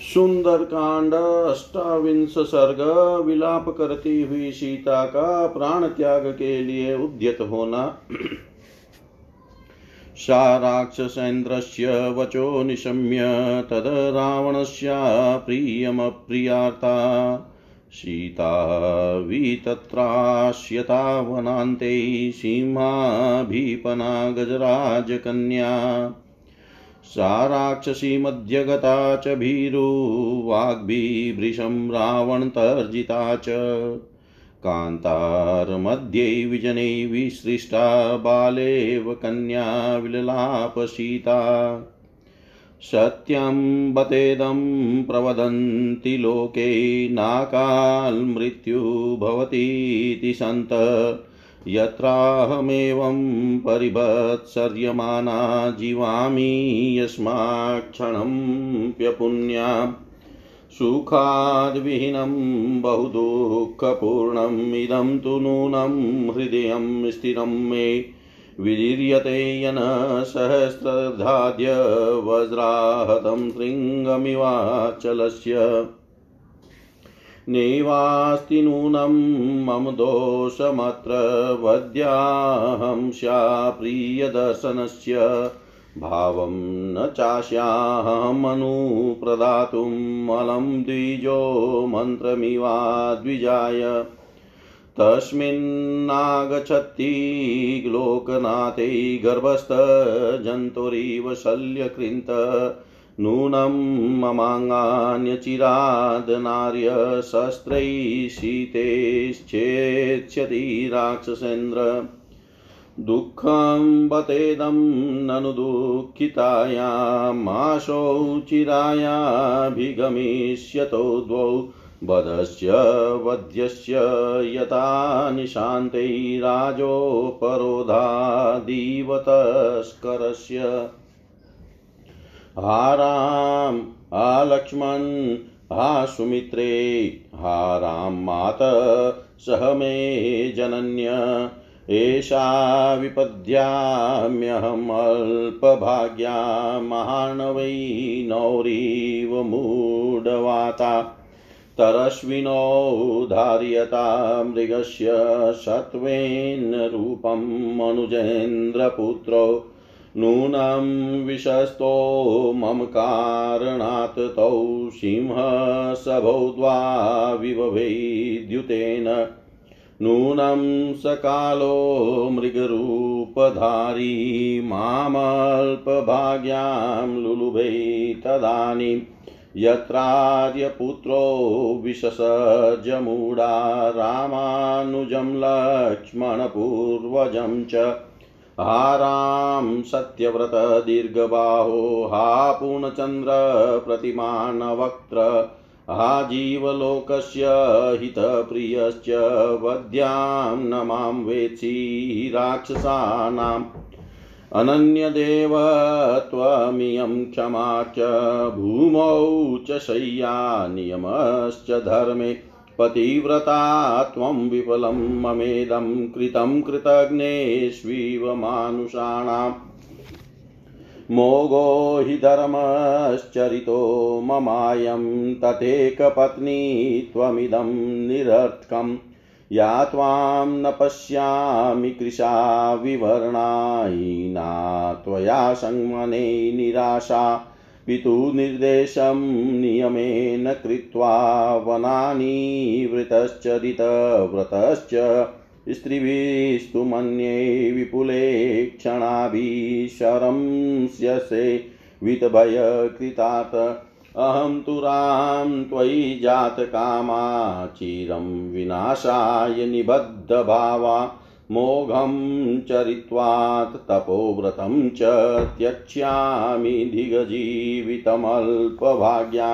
सुंदर कांड अष्टाविंश सर्ग, विलाप करती हुई सीता का प्राण त्याग के लिए उद्यत होना। सा वचो निशम्य, तद रावणस्य प्रियमप्रियार्ता सीता वितत्रास्यता वनान्ते सीमाभिपना गजराजकन्या। सा राक्षसी मध्यगता च भीरुवाग्भिभृशं रावणतर्जिता च। कान्तारमध्ये विजने विसृष्टा बालेव कन्या विललापसीता। सत्यं बतेदं प्रवदन्ति लोके नाकाल्मृत्यु भवतीति सन्त। यत्राहमेवं परिभत्सर्यमाना जीवामि यस्माक्षणं प्यपुण्या सुखाद्विहीनं बहुदुःखपूर्णम् इदं तु नूनं हृदयं स्थिरं मे विदीर्यते येन सहस्रधाद्य वज्राहतं शृङ्गमिवाचलस्य नैवास्ति नूनं मम दोषमत्र वद्याहं स्याप्रियदर्शनस्य भावं न चास्याहमनुप्रदातुम् अलं द्विजो मन्त्रमिवा द्विजाय। तस्मिन्नागच्छति लोकनाथै गर्भस्थजन्तुरिव शल्यकृन्त नूनं ममाङ्गान्यचिराद् नार्य शस्त्रैः शीतेश्चेत्स्यति राक्षसेन्द्र। दुःखं बतेदं ननु दुःखितायामाशौ चिरायाभिगमिष्यतो द्वौ। वधस्य वध्यस्य यथा निशान्तैराजोपरोधादिवतस्करस्य। हा राम हा लक्ष्मण, हा सुमित्रे हा राम मात, सह मे जनन्य। एषा विपद्याम्यहमल्पभाग्या महानवै नौरीव मूढवाता। तरश्विनो धार्यता मृगस्य सत्त्वेन रूपम् अनुजेन्द्रपुत्रौ नूनं विशस्तो मम कारणात् तौ सिंहसभौ द्वाविवभेद्युतेन नूनं सकालो मृगरूपधारी मामल्पभाग्यां लुलुभे तदानीं यत्रार्यपुत्रो विशसजमूढा रामानुजं लक्ष्मणपूर्वजं च हा सत्यव्रत दीर्घबाहो, हा पूर्णचन्द्रप्रतिमानवक्त्र हा जीवलोकस्य हितप्रियश्च वद्यां न माँ वेत्सि राक्षसानाम्। अनन्यदेव त्वमियं क्षमा च, भूमौ च शय्या नियमश्च धर्मे। पतिव्रता त्वं विफलं ममेदं कृतं कृतज्ञेष्विव मानुषाणाम्। मोघो हि धर्मश्चरितो ममायं तथेकपत्नी त्वमिदं निरर्थकम् या त्वां न पश्यामि कृशा त्वया संमने निराशा। पितुर्निर्देशं नियमेन कृत्वा वनानि वृतश्चरितव्रतश्च स्त्रीभिस्तु मन्ये विपुले क्षणाभिशरं स्यसे वितभयकृतात्। अहं तु रां त्वयि जातकामा चिरं विनाशाय निबद्धभावा। मोघं चरित्वात् तपोव्रतं च त्यक्ष्यामि धिगजीवितमल्पभाग्या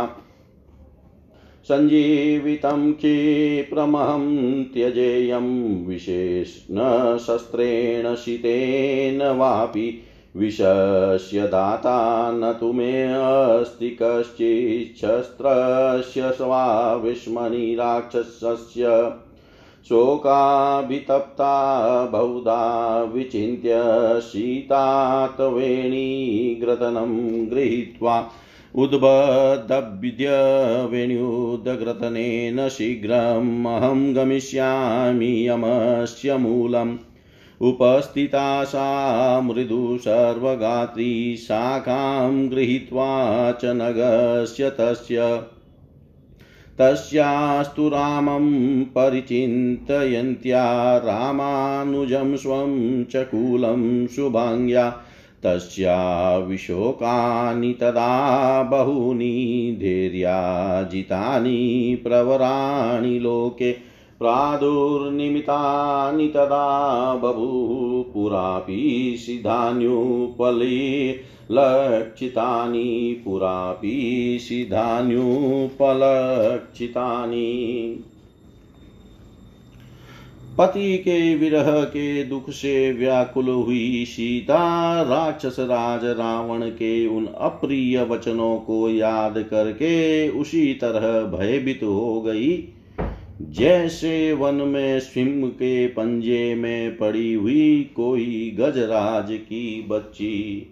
सञ्जीवितं क्षिप्रमहं त्यजेयं विशेषणशस्त्रेण शितेन वापि विषस्य दाता न तु मे अस्ति कश्चिच्छस्त्रस्य स्वाविस्मनि राक्षसस्य शोकाभितप्ता बहुधा विचिन्त्य शीतातवेणीग्रतनं गृहीत्वा उद्बद्ध्य वेणुदग्रतनेन शीघ्रम् अहं गमिष्यामि यमस्य मूलम्। उपस्थिता सा मृदु सर्वगात्री शाखां गृहीत्वा च नगस्य तस्य तस्यास्तु रामं परिचिन्तयन्त्या, रामानुजं स्वं च कूलं शुभाङ्ग्या। तस्या विशोकानि तदा बहूनि धैर्याजितानि प्रवराणि लोके। प्रादुर्निमितानि तदा पुरापि सिधान्युपली लक्षितानि पुरापि सिधान्युपलक्षितानि पति के विरह के दुख से व्याकुल हुई सीता, राक्षस राज रावण के उन अप्रिय वचनों को याद करके उसी तरह भयभीत हो गई। जैसे वन में सिंह के पंजे में पड़ी हुई कोई गजराज की बच्ची।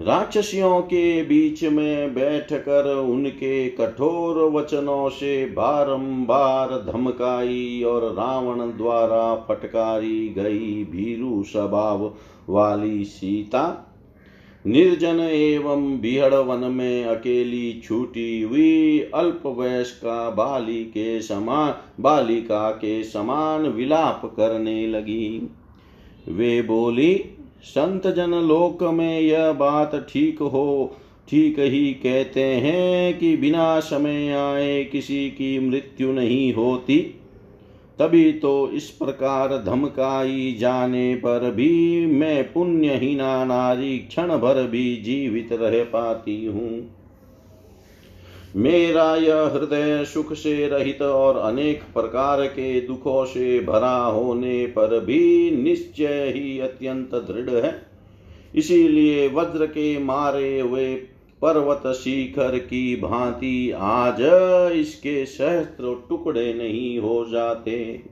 राक्षसियों के बीच में बैठकर उनके कठोर वचनों से बारंबार धमकाई और रावण द्वारा फटकारी गई भीरु स्वभाव वाली सीता। निर्जन एवं बिहड़ वन में अकेली छूटी हुई अल्प वयस्का बाली के समान, बालिका के समान विलाप करने लगी। वे बोली, संत जन लोक में यह बात ठीक हो, ठीक ही कहते हैं कि बिना समय आए किसी की मृत्यु नहीं होती। तभी तो इस प्रकार धमकाई जाने पर भी मैं पुण्यहीना नारी क्षण भर भी जीवित रह पाती हूँ। मेरा यह हृदय सुख से रहित और अनेक प्रकार के दुखों से भरा होने पर भी निश्चय ही अत्यंत दृढ़ है। इसीलिए वज्र के मारे हुए पर्वत शिखर की भांति आज इसके सहस्त्र टुकड़े नहीं हो जाते।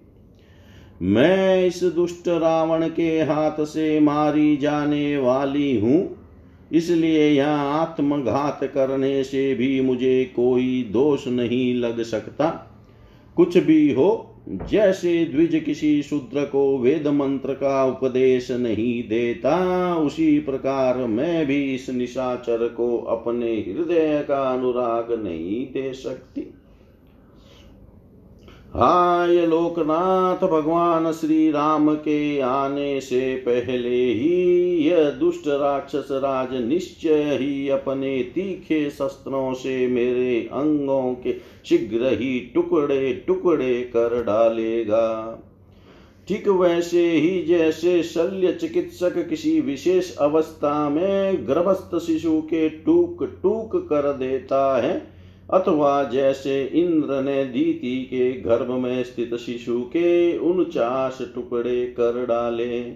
मैं इस दुष्ट रावण के हाथ से मारी जाने वाली हूँ। इसलिए यहाँ आत्मघात करने से भी मुझे कोई दोष नहीं लग सकता। कुछ भी हो जैसे द्विज किसी शूद्र को वेद मंत्र का उपदेश नहीं देता, उसी प्रकार मैं भी इस निशाचर को अपने हृदय का अनुराग नहीं दे सकती। हाय लोकनाथ भगवान श्री राम के आने से पहले ही यह दुष्ट राक्षस राज निश्चय ही अपने तीखे शस्त्रों से मेरे अंगों के शीघ्र ही टुकड़े टुकड़े कर डालेगा। ठीक वैसे ही जैसे शल्य चिकित्सक किसी विशेष अवस्था में गर्भस्थ शिशु के टूक टूक कर देता है अथवा जैसे इंद्र ने दीति के गर्भ में स्थित शिशु के उनचास टुकड़े कर डाले।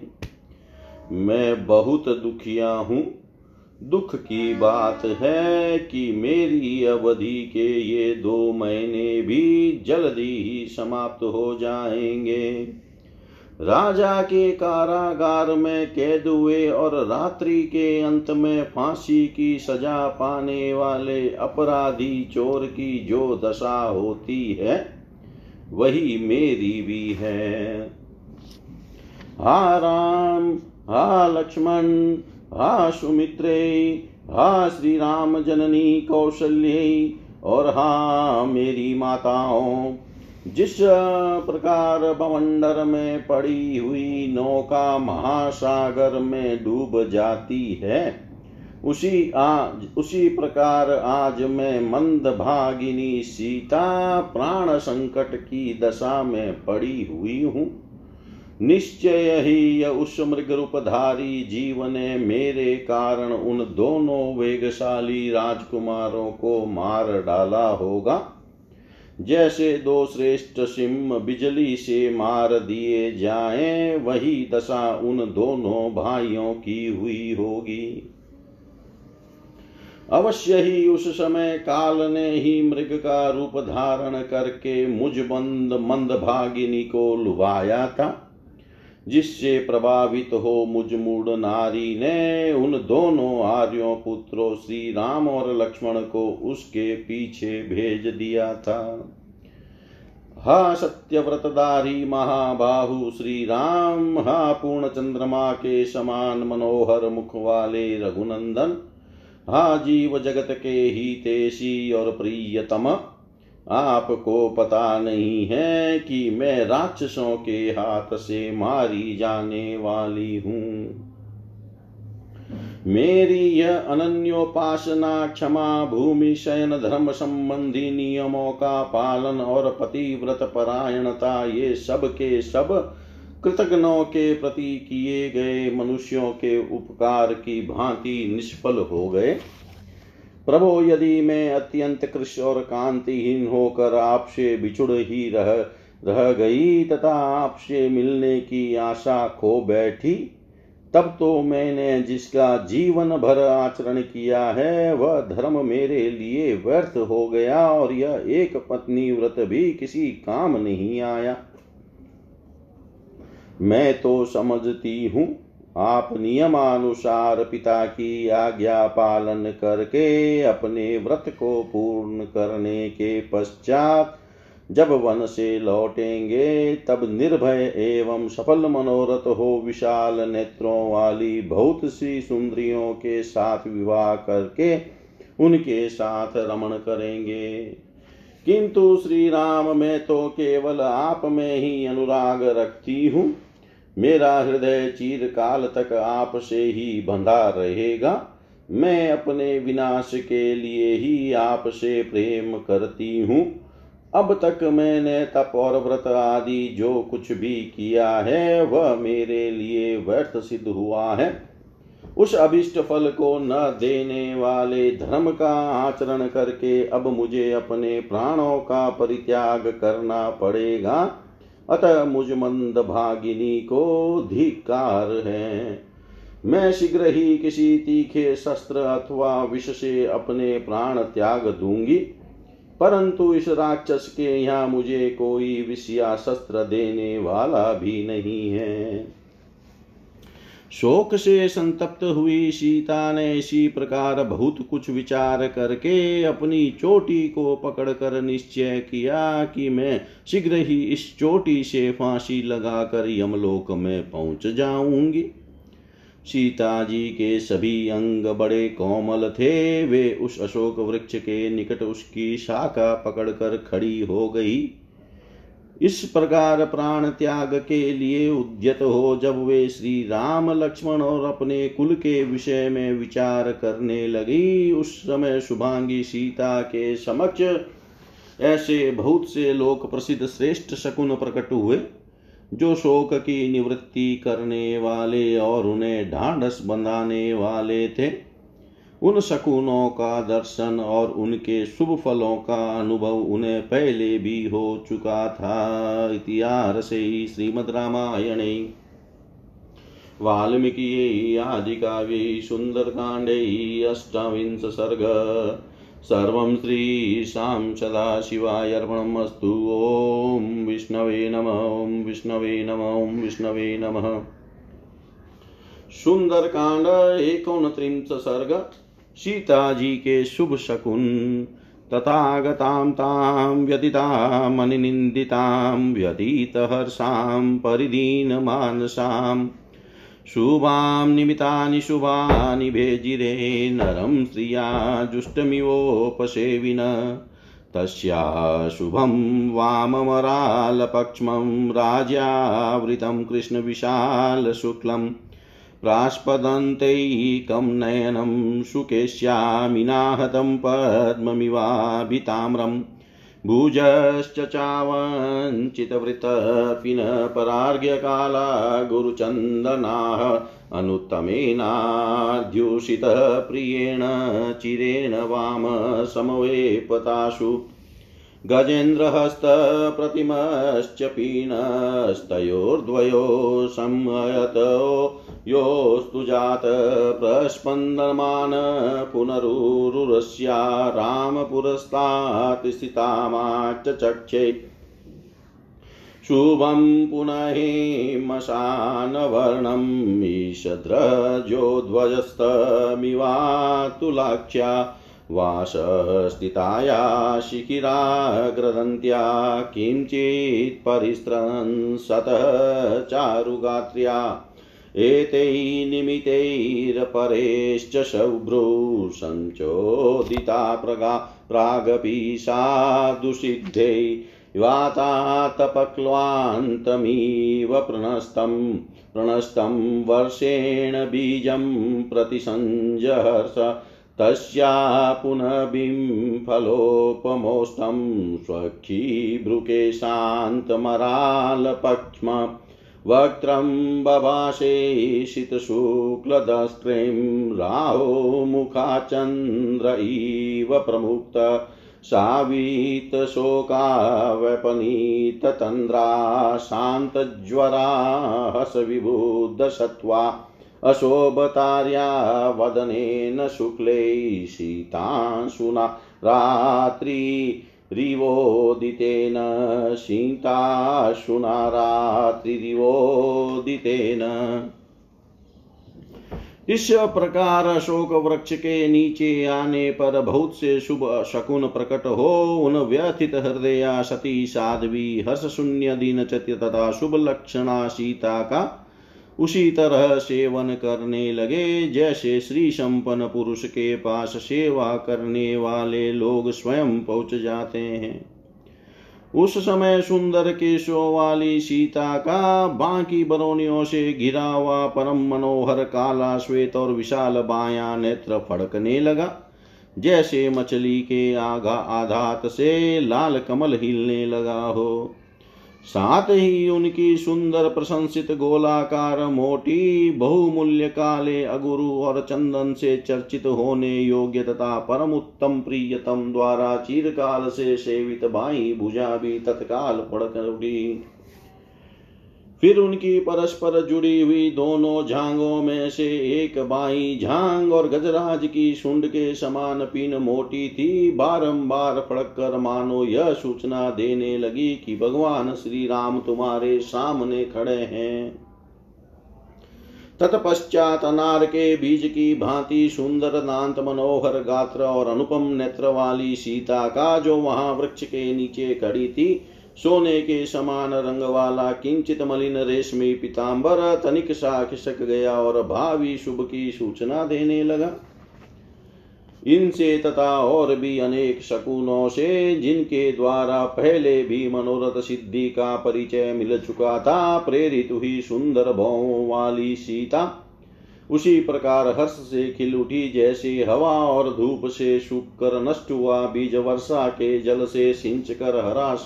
मैं बहुत दुखिया हूँ। दुख की बात है कि मेरी अवधि के ये दो महीने भी जल्दी ही समाप्त हो जाएँगे। राजा के कारागार में कैद हुए और रात्रि के अंत में फांसी की सजा पाने वाले अपराधी चोर की जो दशा होती है, वही मेरी भी है। हा राम, हा लक्ष्मण, हा सुमित्रे, हा श्री राम जननी कौशल्य, और हा मेरी माताओं। जिस प्रकार बवंडर में पड़ी हुई नौका महासागर में डूब जाती है, उसी आज, उसी प्रकार आज मैं मंद भागिनी सीता प्राण संकट की दशा में पड़ी हुई हूँ। निश्चय ही उस मृग रूपधारी जीव ने मेरे कारण उन दोनों वेगशाली राजकुमारों को मार डाला होगा। जैसे दो श्रेष्ठ सिंह बिजली से मार दिए जाएँ, वही दशा उन दोनों भाइयों की हुई होगी। अवश्य ही उस समय काल ने ही मृग का रूप धारण करके मुझ बंद मंद भागिनी को लुभाया था। जिससे प्रभावित हो मुझ मूड नारी ने उन दोनों आर्यों पुत्रों श्री राम और लक्ष्मण को उसके पीछे भेज दिया था। हा सत्यव्रतधारी महाबाहु श्री राम हा पूर्ण चंद्रमा के समान मनोहर मुख वाले रघुनंदन, हा जीव जगत के ही तेसी और प्रियतम आपको पता नहीं है कि मैं राक्षसों के हाथ से मारी जाने वाली हूँ। मेरी यह अनन्योपासना क्षमा, भूमि, शयन, धर्म संबंधी नियमों का पालन और पतिव्रत परायणता, ये सब के सब कृतज्ञों के प्रति किए गए मनुष्यों के उपकार की भांति निष्फल हो गए। प्रभो, यदि मैं अत्यंत कृष और कांतिहीन होकर आपसे बिछुड़ ही रह रह गई तथा आपसे मिलने की आशा खो बैठी, तब तो मैंने जिसका जीवन भर आचरण किया है, वह धर्म मेरे लिए व्यर्थ हो गया और यह एक पत्नी व्रत भी किसी काम नहीं आया। मैं तो समझती हूँ आप नियमानुसार पिता की आज्ञा पालन करके अपने व्रत को पूर्ण करने के पश्चात जब वन से लौटेंगे, तब निर्भय एवं सफल मनोरथ हो विशाल नेत्रों वाली बहुत सी सुंदरियों के साथ विवाह करके उनके साथ रमण करेंगे। किंतु श्री राम में तो केवल आप में ही अनुराग रखती हूँ। मेरा हृदय चीर काल तक आपसे ही बंधा रहेगा। मैं अपने विनाश के लिए ही आपसे प्रेम करती हूँ। अब तक मैंने तप और व्रत आदि जो कुछ भी किया है, वह मेरे लिए व्यर्थ सिद्ध हुआ है। उस अभिष्ट फल को न देने वाले धर्म का आचरण करके अब मुझे अपने प्राणों का परित्याग करना पड़ेगा। अतः मुझ मंद भागिनी को धिकार है। मैं शीघ्र ही किसी तीखे शस्त्र अथवा विष से अपने प्राण त्याग दूँगी, परंतु इस राक्षस के यहाँ मुझे कोई विषया शस्त्र देने वाला भी नहीं है। शोक से संतप्त हुई सीता ने इसी प्रकार बहुत कुछ विचार करके अपनी चोटी को पकड़कर निश्चय किया कि मैं शीघ्र ही इस चोटी से फांसी लगाकर यमलोक में पहुँच जाऊँगी। सीता जी के सभी अंग बड़े कोमल थे। वे उस अशोक वृक्ष के निकट उसकी शाखा पकड़कर खड़ी हो गई। इस प्रकार प्राण त्याग के लिए उद्यत हो जब वे श्री राम लक्ष्मण और अपने कुल के विषय में विचार करने लगी। उस समय शुभांगी सीता के समक्ष ऐसे बहुत से लोक प्रसिद्ध श्रेष्ठ शकुन प्रकट हुए, जो शोक की निवृत्ति करने वाले और उन्हें ढांढस बंधाने वाले थे। उन शकुनों का दर्शन और उनके शुभ फलों का अनुभव उन्हें पहले भी हो चुका था। इतिहास श्रीमद रामायण। वाल्मीकि आदि काव्य सुंदर कांडे अष्टाविंश सर्ग। सर्वं श्रीशां सदाशिवाय अर्पणमस्तु। ॐ विष्णवे नम, ॐ विष्णवे नम, ॐ विष्णवे नमः। सुंदर कांड एकोनत्रिंश सर्ग। सीता जी के शुभ शकुन, तथागतां तां व्यतीतामनिन्दितां व्यतीतहर्षां, परिदीनमानसां। शुभां निमितानि शुभानि भेजिरे, नरं स्त्रिया जुष्टमिवोपसेविन। तस्या शुभं वाममरालपक्ष्मं राज्यावृतं कृष्णविशालशुक्लम्। प्रास्पदन्तैकं नयनं सुकेश्यामिनाहतं पद्ममिवाभिताम्रं भुजश्च चावञ्चितवृतपिनपरार्घ्यकाला गुरुचन्दनाः अनुत्तमेनाद्यूषितप्रियेण चिरेण वाम समवेपताशु गजेन्द्रहस्तप्रतिमश्च पीनस्तयोर्द्वयो संयतो योऽस्तु जात प्रस्पन्दमान पुनरुरुरस्या रामपुरस्तात् स्थितामाच्चक्षे शुभं पुनहेमशानवर्णम् ईशध्रजोध्वजस्तमिवातुलाख्या वासस्थिताया शिखिराग्रदन्त्या किञ्चित् परिस्रंसतः चारुगात्र्या। एतैर्निमितैरपरेश्च शौभ्रू सञ्चोदिता प्रगा प्रागपि साधुसिद्धै वातातपक्लान्तमिव प्रणस्तं प्रणस्तं वर्षेण बीजं प्रतिसञ्जहर्ष तस्या पुनः बिम्फलोपमोष्टं स्वक्षीभृके शान्तमरालपक्ष्म। वक्त्रं बभाषे शीतशुक्लदस्त्रीं राहो मुखाचन्द्र इव प्रमुक्त सावीतशोकावपनीततन्द्रा शान्तज्वरा हसविबुद्धसत्त्वा अशोभतार्या वदनेन शुक्लै शीतांशुना रात्रिरिवोदितेन शीताशुना रात्रिरिवोदितेन इस प्रकार अशोक वृक्ष के नीचे आने पर बहुत से शुभ शकुन प्रकट हो, उन व्यथित हृदया सती साध्वी हर्ष शून्य दीन चत्य तथा शुभ लक्षणा सीता का उसी तरह सेवन करने लगे। जैसे श्री संपन्न पुरुष के पास सेवा करने वाले लोग स्वयं पहुँच जाते हैं। उस समय सुंदर केशों वाली सीता का बाकी बरौनियों से घिरा हुआ परम मनोहर काला श्वेत और विशाल बाया नेत्र फड़कने लगा। जैसे मछली के आघा आधात से लाल कमल हिलने लगा हो। साथ ही उनकी सुंदर प्रशंसित गोलाकार मोटी बहुमूल्य काले अगुरु और चंदन से चर्चित होने योग्य तथा परम उत्तम प्रियतम द्वारा चीरकाल से सेवित बाई भुजा भी तत्काल पड़कर उठी। फिर उनकी परस्पर जुड़ी हुई दोनों झांगों में से एक बाई झांग और गजराज की शुंड के समान पिन मोटी थी। बारंबार फड़क कर मानो यह सूचना देने लगी कि भगवान श्री राम तुम्हारे सामने खड़े हैं। तत्पश्चात अनार के बीज की भांति सुंदर दांत मनोहर गात्र और अनुपम नेत्र वाली सीता का जो वहाँ वृक्ष के नीचे खड़ी थी सोने के समान रंग वाला किंचित मलिन रेशमी पिताम्बर तनिक सा खिसक गया और भावी शुभ की सूचना देने लगा। इनसे तथा और भी अनेक शकुनों से जिनके द्वारा पहले भी मनोरथ सिद्धि का परिचय मिल चुका था, प्रेरित हुई सुंदर भौ वाली सीता। उसी प्रकार हर्ष से खिल उठी, जैसे हवा और धूप से सूख कर नष्ट हुआ, बीज वर्षा के जल से सिंच कर हराश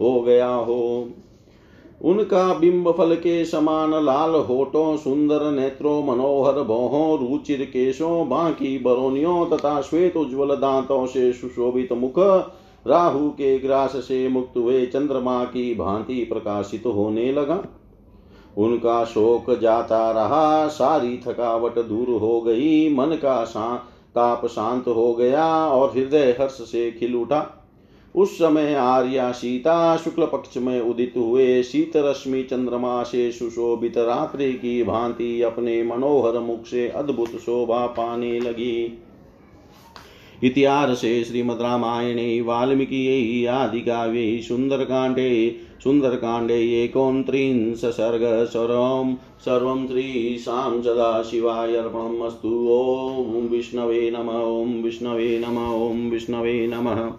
हो गया हो। उनका बिंब फल के समान लाल होठों, सुंदर नेत्रों, मनोहर भौहों, रुचिर केशों, बाकी बरोनियों तथा श्वेत उज्ज्वल दांतों से सुशोभित मुख, राहु के ग्रास से मुक्त हुए चंद्रमा की भांति प्रकाशित होने लगा। उनका शोक जाता रहा, सारी थकावट दूर हो गई, मन का ताप शांत हो गया और हृदय हर्ष से खिल उठा। उस समय आर्या सीता शुक्ल पक्ष में उदित हुए शीत रश्मि चंद्रमा से सुशोभित रात्रि की भांति अपने मनोहर मुख से अद्भुत शोभा पाने लगी। इतिहासे श्रीमद्रामायणे वाल्मीकियै आदिकाव्ये सुन्दरकाण्डे सुन्दरकाण्डे एकोनत्रिंश सर्ग सर्वं सर्वं श्रीशां सदाशिवाय अर्पणम् अस्तु ॐ विष्णवे नम, ॐ विष्णवे नम, ॐ विष्णवे नमः।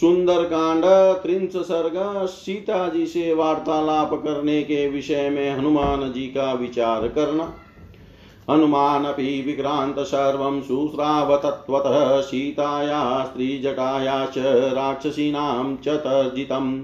सुंदर कांड त्रिंश सर्ग सीता जी से वार्तालाप करने के विषय में हनुमान जी का विचार करना। हनुमानपि विक्रान्त सर्वं शुश्रावतत्त्वतः सीताया, स्त्रीजटाया च, राक्षसीनां च तर्जितम्।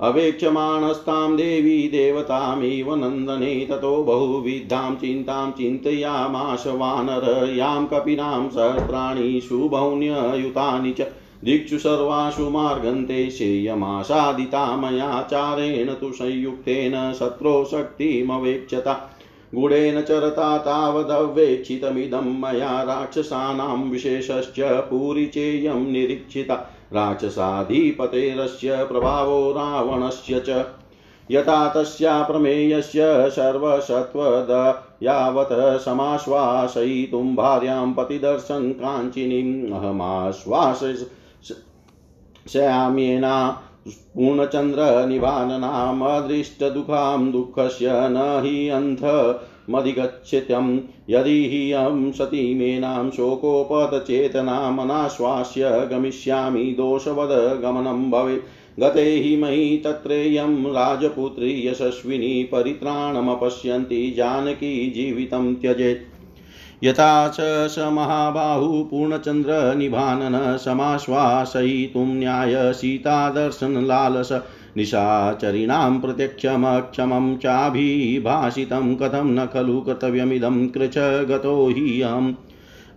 अवेक्षमाणस्तां देवी देवतामिव नन्दने, ततो बहुविधां चिन्तां चिन्तयामाश वानर यां कपिनां सहस्राणि, शुभौन्ययुतानि च। दिक्षु सर्वासु मार्गन्ते शेयमासादिता मया चारेण तु संयुक्तेन शत्रो शक्तिमवेक्षता। गुडेन चरता तावदवेक्षितमिदं मया राक्षसानां विशेषश्च पूरिचेयं निरीक्षिता। राक्षसाधिपतेरस्य प्रभावो रावणस्य च। यथा तस्या प्रमेयस्य सर्वसत्त्वद यावत् समाश्वासयितुं भार्यां पतिदर्शन काञ्चिनीम् अहमाश्वासयाम्येना पूर्णचन्द्रनिवाननामदृष्टदुःखां दुःखस्य न हि अन्धमधिगच्छत्यं यदि हि अं सतीमेनां शोकोपतचेतनामनाश्वास्य गमिष्यामि, दोषवद गमनं भवेत्। गते हि मयि तत्रेयं राजपुत्री यशस्विनी परित्राणमपश्यन्ति, जानकी जीवितं त्यजेत्। यथा स महाबाहु पूर्णचन्द्रनिभानन समाश्वासयितुं न्याय सीतादर्शनलालस निशाचरिणां प्रत्यक्षमक्षमं चाभिभाषितं कथं न खलु कर्तव्यमिदं कृच गतो हि अहम्।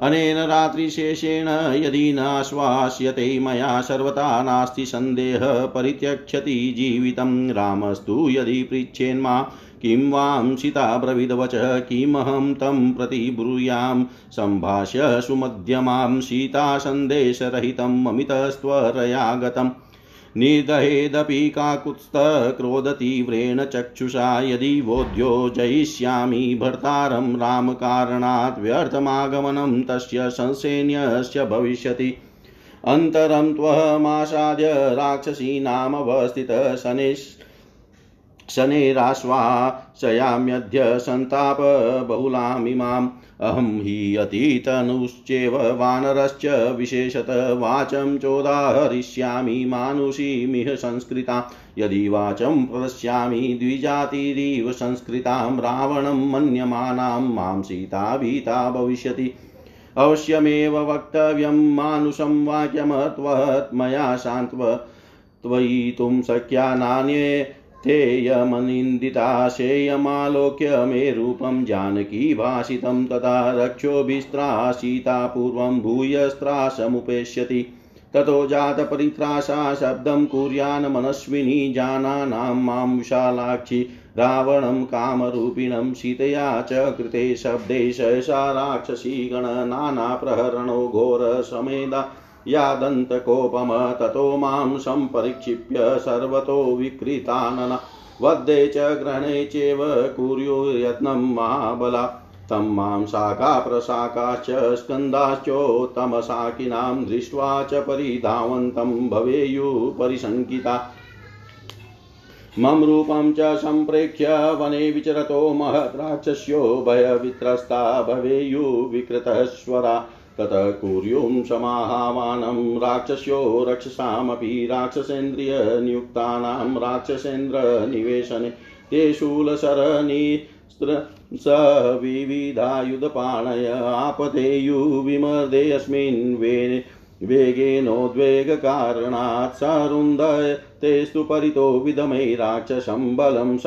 अनेन रात्रिशेषेण यदि नाश्वास्यते मया सर्वथा नास्ति सन्देहः परित्यक्षति जीवितं। रामस्तु यदि पृच्छेन्मा किं वां सीता ब्रवीदवचः किमहं तं प्रति ब्रूयां, सम्भाष्य सुमध्यमां सीतासन्देशरहितम् अमितस्त्वरया गतम् निर्दहेदपि काकुत्स्थक्रोधतीव्रेण चक्षुषा, यदि वोद्यो जयिष्यामि भर्तारं रामकारणात् व्यर्थमागमनं तस्य संसेन्यस्य भविष्यति। अन्तरं त्वमासाद्य राक्षसीनामवस्थितः शनेश् शनेराश्वासयाम्यद्य सन्तापबहुलामिमाम् अहं हि अतीतनुश्चेव वानरश्च विशेषत वाचं चोदाहरिष्यामि मानुषीमिह संस्कृता। यदि वाचं प्रदस्यामि द्विजातिरिव संस्कृतां रावणं मन्यमानां माँ सीता भीता भविष्यति। अवश्यमेव वक्तव्यं मानुषं वाक्यमत्वत् शान्त्व त्वयितुं शक्या नान्ये तेयमनिन्दिता शेयमालोक्य मे रूपं जानकी भाषितं तथा रक्षोभिस्त्रासीता पूर्वं भूयस्त्रासमुपेष्यति ततो जातपरित्रासा शब्दं कुर्यान् मनस्विनी जानानां माँ विशालाक्षि रावणं कामरूपिणं सीतया च कृते शब्दे सहसा राक्षसी गणनानाप्रहरणो घोरसमेदा यादन्तकोपम ततो माँ सम्परिक्षिप्य सर्वतो विकृतानन। वद्ये च ग्रहणे चैव कुर्युर्यत्नं महाबला। तं माँ शाखाप्रशाखाश्च स्कन्दाश्चोत्तमशाकिनां दृष्ट्वा च परिधावन्तं भवेयुः परिशङ्किता मम रूपं च सम्प्रेक्ष्य वने विचरतो महद्राक्षस्यो भयवित्रस्ता भवेयुः विकृतस्वरा ततः कुर्युं समाहावानं राक्षस्यो रक्षसामपि राक्षसेन्द्रियनियुक्तानां राक्षसेन्द्रनिवेशने ते शूलशरणी स विविधायुधपाणय आपतेयुविमर्देऽस्मिन् वे वेगेनोद्वेगकारणात् सरुन्धतेस्तु परितो विदमै राक्षसं बलं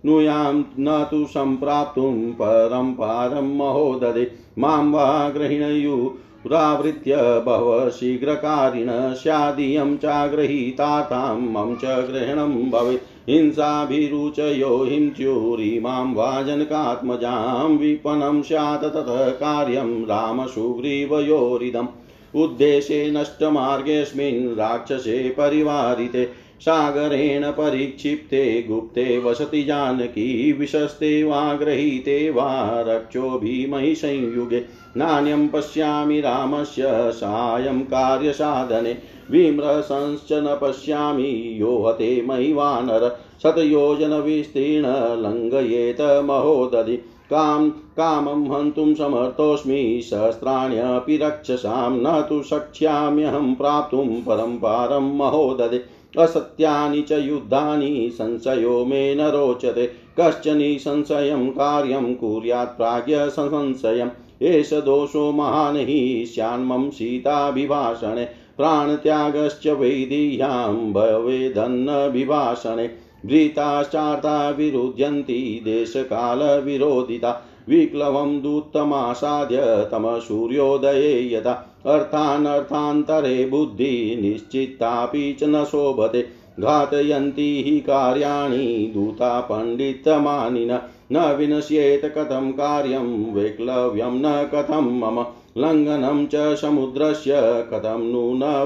शक्नुयां न तु सम्प्राप्तुं परं पारं महोदधे माँ वा गृहिणयुरावृत्य बहवः शीघ्रकारिण स्यादियं चाग्रहीतातां मम च ग्रहणं भवेत्। हिंसाभिरुचयो हिंस्यूरिमां वा जनकात्मजां विपनं स्यात् ततः कार्यं रामसुग्रीवयोरिदम्। उद्देशे नष्टमार्गेऽस्मिन् राक्षसे परिवारिते। सागरेण परिक्षिप्ते गुप्ते वसति जानकी, विशस्ते वा गृहीते वा रक्षोभिमयि संयुगे। नान्यं पश्यामि रामस्य सायं कार्यसाधने विम्रशंश्च न पश्यामि यो हते मयि वानर। शतयोजनविस्तीर्ण लङ्घयेत महोदधि। काम, कामं हन्तुं समर्थोऽस्मि सहस्राण्यपि रक्षसां। न तु शक्ष्याम्यहं प्राप्तुं परं पारं महोदधे। असत्यानि च युद्धानि संशयो मे न रोचते। कश्चन संशयं कार्यं कुर्यात् प्राज्ञ संशयम्। एष दोषो महान् हि स्यान्मं सीताभिभाषणे। प्राणत्यागश्च वैदेह्यां भवेदन्नभिभाषणे। भृताश्चार्ता विरुध्यन्ति देशकालविरोधिता। विप्लवं दूतमासाद्य तमसूर्योदये यदा अर्थानर्थान्तरे बुद्धि निश्चित्तापि च न शोभते। घातयन्ति हि कार्याणि दूता पण्डितमानिन। न विनश्येत कथं कार्यं, वैक्लव्यं न कथं मम। लङ्घनं च समुद्रस्य, कथं नु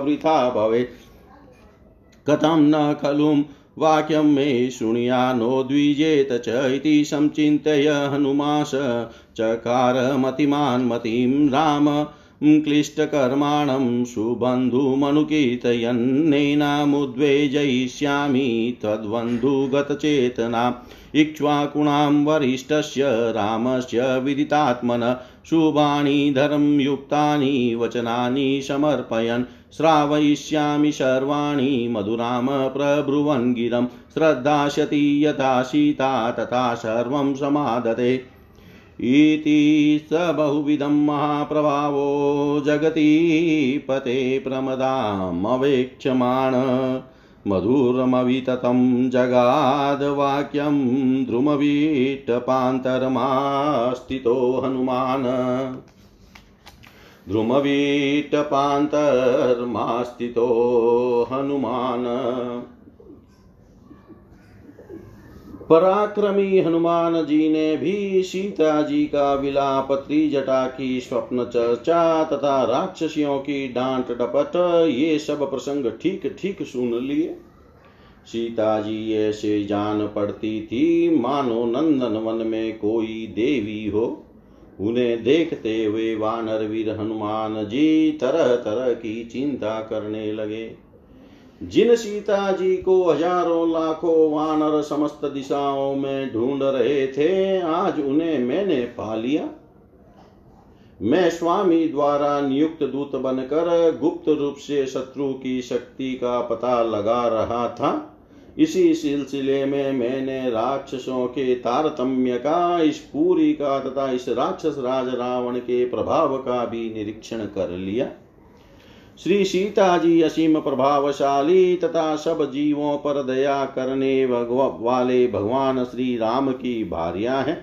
वृथा भवेत्। कथं न खलु वाक्यं मे शृणुया नो द्विजेत च इति संचिन्तय हनुमास। चकार मतिमान् मतिं राम। क्लिष्टकर्माणं सुबन्धुमनुकीर्तयन्नेनामुद्वेजयिष्यामि त्वद्बन्धुगतचेतना इक्ष्वाकुणां वरिष्ठस्य रामस्य विदितात्मन शुभानि धर्मयुक्तानि वचनानि समर्पयन्। श्रावयिष्यामि सर्वाणि मधुराम प्रब्रुवन् गिरं। श्रद्धास्यति यथा सीता तथा सर्वं समादते। इति स बहुविधं महाप्रभावो जगति पते प्रमदामवेक्ष्यमाण। मधुरमविततं जगाद्वाक्यं ध्रुमवीटपान्तरमास्थितो हनुमान्। ध्रुमवीटपान्तर्मास्थितो हनुमान्। पराक्रमी हनुमान जी ने भी सीता जी का विलाप त्रिजटा की स्वप्न चर्चा तथा राक्षसियों की डांट डपट, ये सब प्रसंग ठीक ठीक सुन लिए। सीता जी ऐसे जान पड़ती थी, मानो नंदन वन में कोई देवी हो। उन्हें देखते हुए वानर वीर हनुमान जी तरह तरह की चिंता करने लगे। जिन सीता जी को हज़ारों लाखों वानर समस्त दिशाओं में ढूंढ रहे थे, आज उन्हें मैंने पा लिया। मैं स्वामी द्वारा नियुक्त दूत बनकर गुप्त रूप से शत्रु की शक्ति का पता लगा रहा था। इसी सिलसिले में मैंने राक्षसों के तारतम्य का, इस पूरी का तथा इस राक्षस राज रावण के प्रभाव का भी निरीक्षण कर लिया। श्री सीता जी असीम प्रभावशाली तथा सब जीवों पर दया करने वाले भगवान श्री राम की भार्या हैं।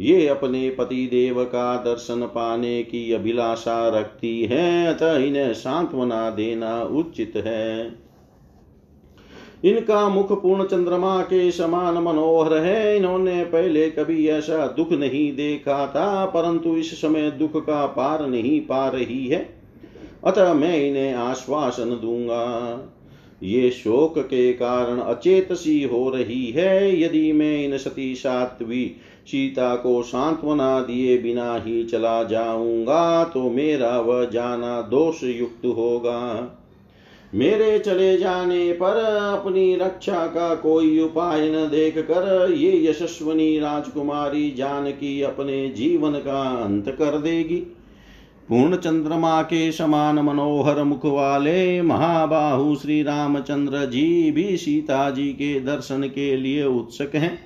ये अपने पति देव का दर्शन पाने की अभिलाषा रखती हैं, अतः इन्हें सांत्वना देना उचित है। इनका मुख पूर्ण चंद्रमा के समान मनोहर है। इन्होंने पहले कभी ऐसा दुख नहीं देखा था, परंतु इस समय दुख का पार नहीं पा रही है। अतः मैं इन्हें आश्वासन दूँगा। ये शोक के कारण अचेत सी हो रही है। यदि मैं इन सती सात्वी सीता को सांत्वना दिए बिना ही चला जाऊँगा तो मेरा वह जाना दोष युक्त होगा। मेरे चले जाने पर अपनी रक्षा का कोई उपाय न देख कर ये यशस्वनी राजकुमारी जानकी अपने जीवन का अंत कर देगी। पूर्ण चंद्रमा के समान मनोहर मुख वाले महाबाहु श्री रामचंद्र जी भी सीता जी के दर्शन के लिए उत्सुक हैं।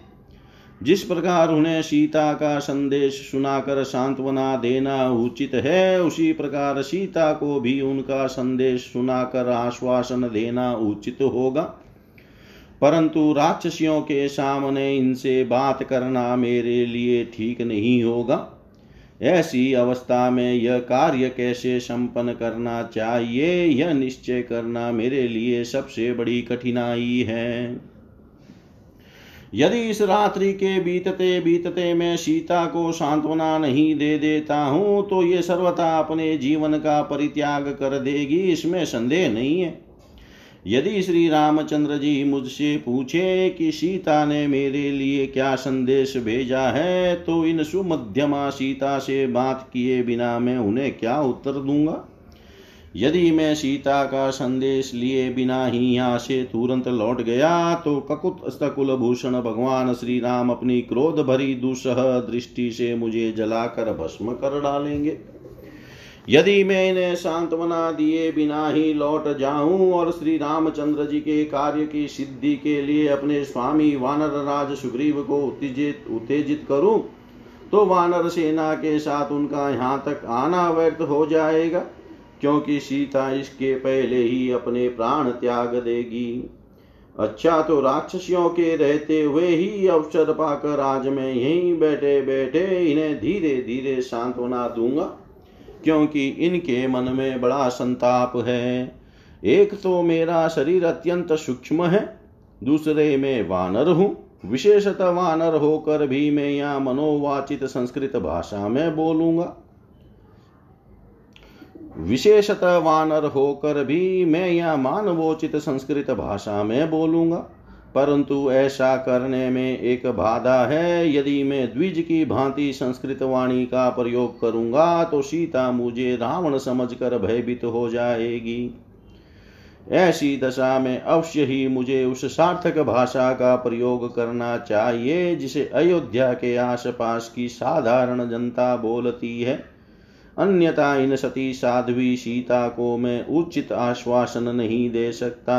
जिस प्रकार उन्हें सीता का संदेश सुनाकर सांत्वना देना उचित है, उसी प्रकार सीता को भी उनका संदेश सुनाकर आश्वासन देना उचित होगा। परंतु राक्षसियों के सामने इनसे बात करना मेरे लिए ठीक नहीं होगा। ऐसी अवस्था में यह कार्य कैसे संपन्न करना चाहिए, यह निश्चय करना मेरे लिए सबसे बड़ी कठिनाई है। यदि इस रात्रि के बीतते बीतते मैं सीता को सांत्वना नहीं दे देता हूँ तो ये सर्वथा अपने जीवन का परित्याग कर देगी, इसमें संदेह नहीं है। यदि श्री रामचंद्र जी मुझसे पूछे कि सीता ने मेरे लिए क्या संदेश भेजा है तो इन सुमध्यमा सीता से बात किए बिना मैं उन्हें क्या उत्तर दूँगा? यदि मैं सीता का संदेश लिए बिना ही यहाँ से तुरंत लौट गया तो ककुत स्तकुल भूषण भगवान श्री राम अपनी क्रोध भरी दुसह दृष्टि से मुझे जलाकर भस्म कर डालेंगे। यदि मैं इन्हें सांत्वना दिए बिना ही लौट जाऊँ और श्री रामचंद्र जी के कार्य की सिद्धि के लिए अपने स्वामी वानर राज सुग्रीव को उत्तेजित उत्तेजित करूँ तो वानर सेना के साथ उनका यहाँ तक आना व्यर्थ हो जाएगा, क्योंकि सीता इसके पहले ही अपने प्राण त्याग देगी। अच्छा तो राक्षसियों के रहते हुए ही अवसर पाकर आज मैं यहीं बैठे बैठे इन्हें धीरे धीरे सांत्वना दूँगा। क्योंकि इनके मन में बड़ा संताप है। एक तो मेरा शरीर अत्यंत सूक्ष्म है, दूसरे में वानर हूँ। विशेषतः वानर होकर भी मैं यहाँ मनोवाचित संस्कृत भाषा में बोलूँगा। विशेषतः वानर होकर भी मैं यहाँ मानवोचित संस्कृत भाषा में बोलूँगा। परंतु ऐसा करने में एक बाधा है। यदि मैं द्विज की भांति संस्कृत वाणी का प्रयोग करूँगा तो सीता मुझे रावण समझकर भयभीत हो जाएगी। ऐसी दशा में अवश्य ही मुझे उस सार्थक भाषा का प्रयोग करना चाहिए, जिसे अयोध्या के आसपास की साधारण जनता बोलती है। अन्यथा इन सती साध्वी सीता को मैं उचित आश्वासन नहीं दे सकता।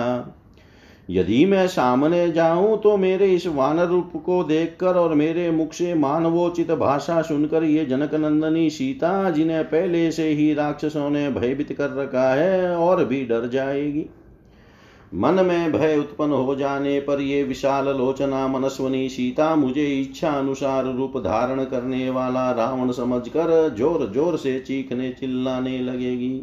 यदि मैं सामने जाऊँ तो मेरे इस वानर रूप को देखकर और मेरे मुख से मानवोचित भाषा सुनकर ये जनक नंदनी सीता, जिन्हें पहले से ही राक्षसों ने भयभीत कर रखा है, और भी डर जाएगी। मन में भय उत्पन्न हो जाने पर ये विशाल लोचना मनस्वनी सीता मुझे इच्छा अनुसार रूप धारण करने वाला रावण समझकर ज़ोर ज़ोर से चीखने चिल्लाने लगेगी।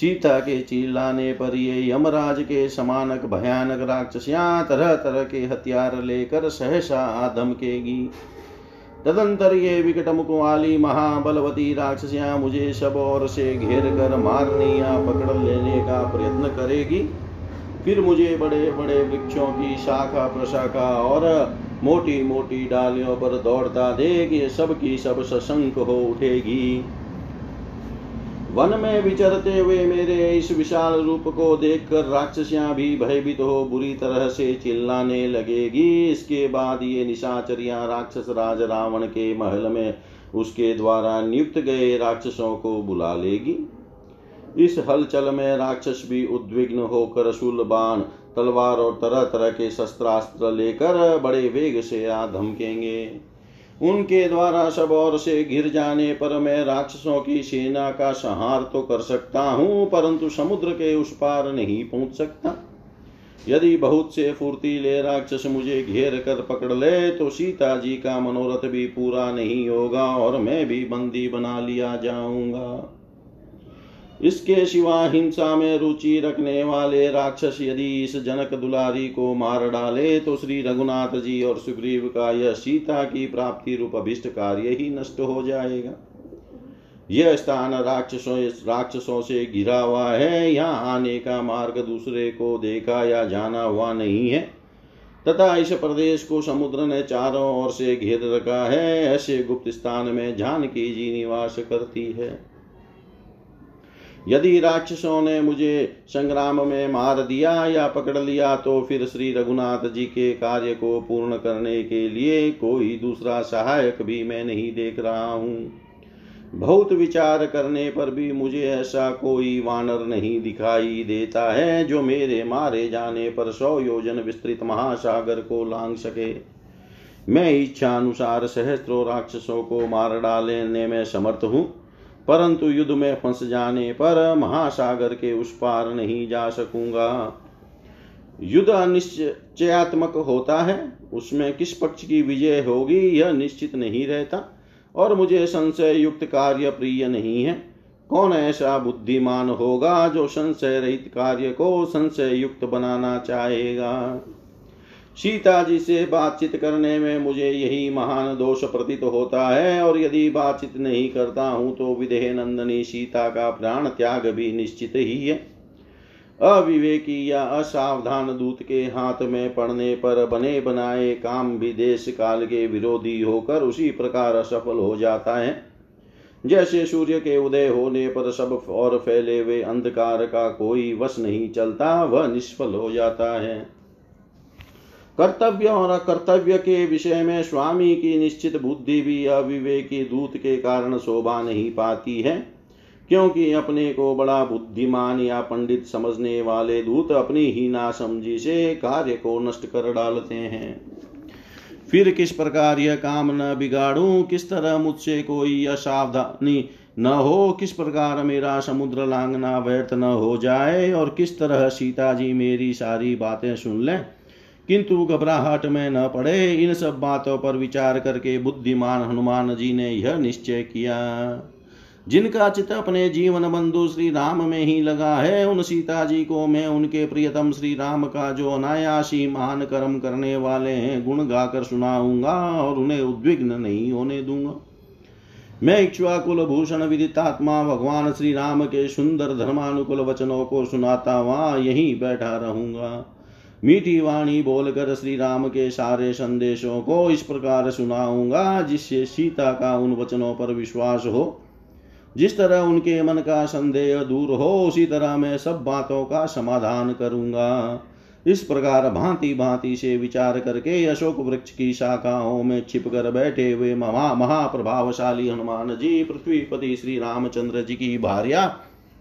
सीता के चिल्लाने पर ये यमराज के समानक, भयानक राक्षसियाँ तरह तरह के हथियार लेकर सहसा आधमकेगी तदंतर ये विकट वाली महाबलवती राक्षसियाँ मुझे सब और से घेर कर मारने या पकड़ लेने का प्रयत्न करेगी। फिर मुझे बड़े बड़े वृक्षों की शाखा प्रशाखा और मोटी मोटी डालियों पर दौड़ता देख ये सब की सब सशंक हो उठेगी। वन में विचरते हुए मेरे इस विशाल रूप को देखकर राक्षसियाँ भी भयभीत हो बुरी तरह से चिल्लाने लगेगी। इसके बाद ये निशाचरिया राक्षस राज रावण के महल में उसके द्वारा नियुक्त गए राक्षसों को बुला लेगी। इस हलचल में राक्षस भी उद्विग्न होकर शूल, बाण, तलवार और तरह तरह के शस्त्रास्त्र लेकर बड़े वेग से आ धमकेंगे। उनके द्वारा सब और से गिर जाने पर मैं राक्षसों की सेना का संहार तो कर सकता हूँ, परंतु समुद्र के उस पार नहीं पहुँच सकता। यदि बहुत से फुर्तीले राक्षस मुझे घेर कर पकड़ ले तो सीता जी का मनोरथ भी पूरा नहीं होगा और मैं भी बंदी बना लिया जाऊँगा। इसके सिवा हिंसा में रुचि रखने वाले राक्षस यदि इस जनक दुलारी को मार डाले तो श्री रघुनाथ जी और सुग्रीव का यह सीता की प्राप्ति रूप अभिष्ट कार्य ही नष्ट हो जाएगा। यह स्थान राक्षसों राक्षसों से घिरा हुआ है। यहाँ आने का मार्ग दूसरे को देखा या जाना हुआ नहीं है। तथा इस प्रदेश को समुद्र ने चारों ओर से घेर रखा है। ऐसे गुप्त स्थान में जानकी जी निवास करती है। यदि राक्षसों ने मुझे संग्राम में मार दिया या पकड़ लिया तो फिर श्री रघुनाथ जी के कार्य को पूर्ण करने के लिए कोई दूसरा सहायक भी मैं नहीं देख रहा हूँ। बहुत विचार करने पर भी मुझे ऐसा कोई वानर नहीं दिखाई देता है जो मेरे मारे जाने पर सौ योजन विस्तृत महासागर को लांग सके। मैं इच्छा अनुसार सहस्त्रों राक्षसों को मार डालने में समर्थ हूँ। परंतु युद्ध में फंस जाने पर महासागर के उस पार नहीं जा सकूँगा। युद्ध अनिश्चयात्मक होता है, उसमें किस पक्ष की विजय होगी यह निश्चित नहीं रहता, और मुझे संशय युक्त कार्य प्रिय नहीं है। कौन ऐसा बुद्धिमान होगा जो संशय रहित कार्य को संशय युक्त बनाना चाहेगा? सीता जी से बातचीत करने में मुझे यही महान दोष प्रतीत होता है, और यदि बातचीत नहीं करता हूँ तो विदेह नंदनी सीता का प्राण त्याग भी निश्चित ही है। अविवेकी या असावधान दूत के हाथ में पड़ने पर बने बनाए काम भी देश काल के विरोधी होकर उसी प्रकार असफल हो जाता है। जैसे सूर्य के उदय होने पर सब और फैले हुए अंधकार का कोई वश नहीं चलता, वह निष्फल हो जाता है। कर्तव्य और अकर्तव्य के विषय में स्वामी की निश्चित बुद्धि भी अविवेकी दूत के कारण शोभा नहीं पाती है, क्योंकि अपने को बड़ा बुद्धिमान या पंडित समझने वाले दूत अपनी ही नासमझी से कार्य को नष्ट कर डालते हैं। फिर किस प्रकार यह काम न बिगाड़ू, किस तरह मुझसे कोई असावधानी न हो, किस प्रकार मेरा समुद्र लांगना व्यर्थ न हो जाए, और किस तरह सीता जी मेरी सारी बातें सुन लें किंतु घबराहट में न पड़े इन सब बातों पर विचार करके बुद्धिमान हनुमान जी ने यह निश्चय किया। जिनका चित अपने जीवन बंधु श्री राम में ही लगा है, उन सीता जी को मैं उनके प्रियतम श्री राम का जो अनायासी महान कर्म करने वाले हैं, गुण गाकर सुनाऊँगा और उन्हें उद्विग्न नहीं होने दूँगा। मैं इक्ष्वाकुल भूषण विदितात्मा भगवान श्री राम के सुंदर धर्मानुकूल वचनों को सुनाता वहाँ यहीं बैठा रहूँगा। मीठी वाणी बोलकर श्री राम के सारे संदेशों को इस प्रकार सुनाऊँगा, जिससे सीता का उन वचनों पर विश्वास हो। जिस तरह उनके मन का संदेह दूर हो, उसी तरह मैं सब बातों का समाधान करूँगा। इस प्रकार भांति भांति से विचार करके अशोक वृक्ष की शाखाओं में छिप कर बैठे हुए महा, महाप्रभावशाली हनुमान जी, पृथ्वीपति श्री रामचंद्र जी की भार्या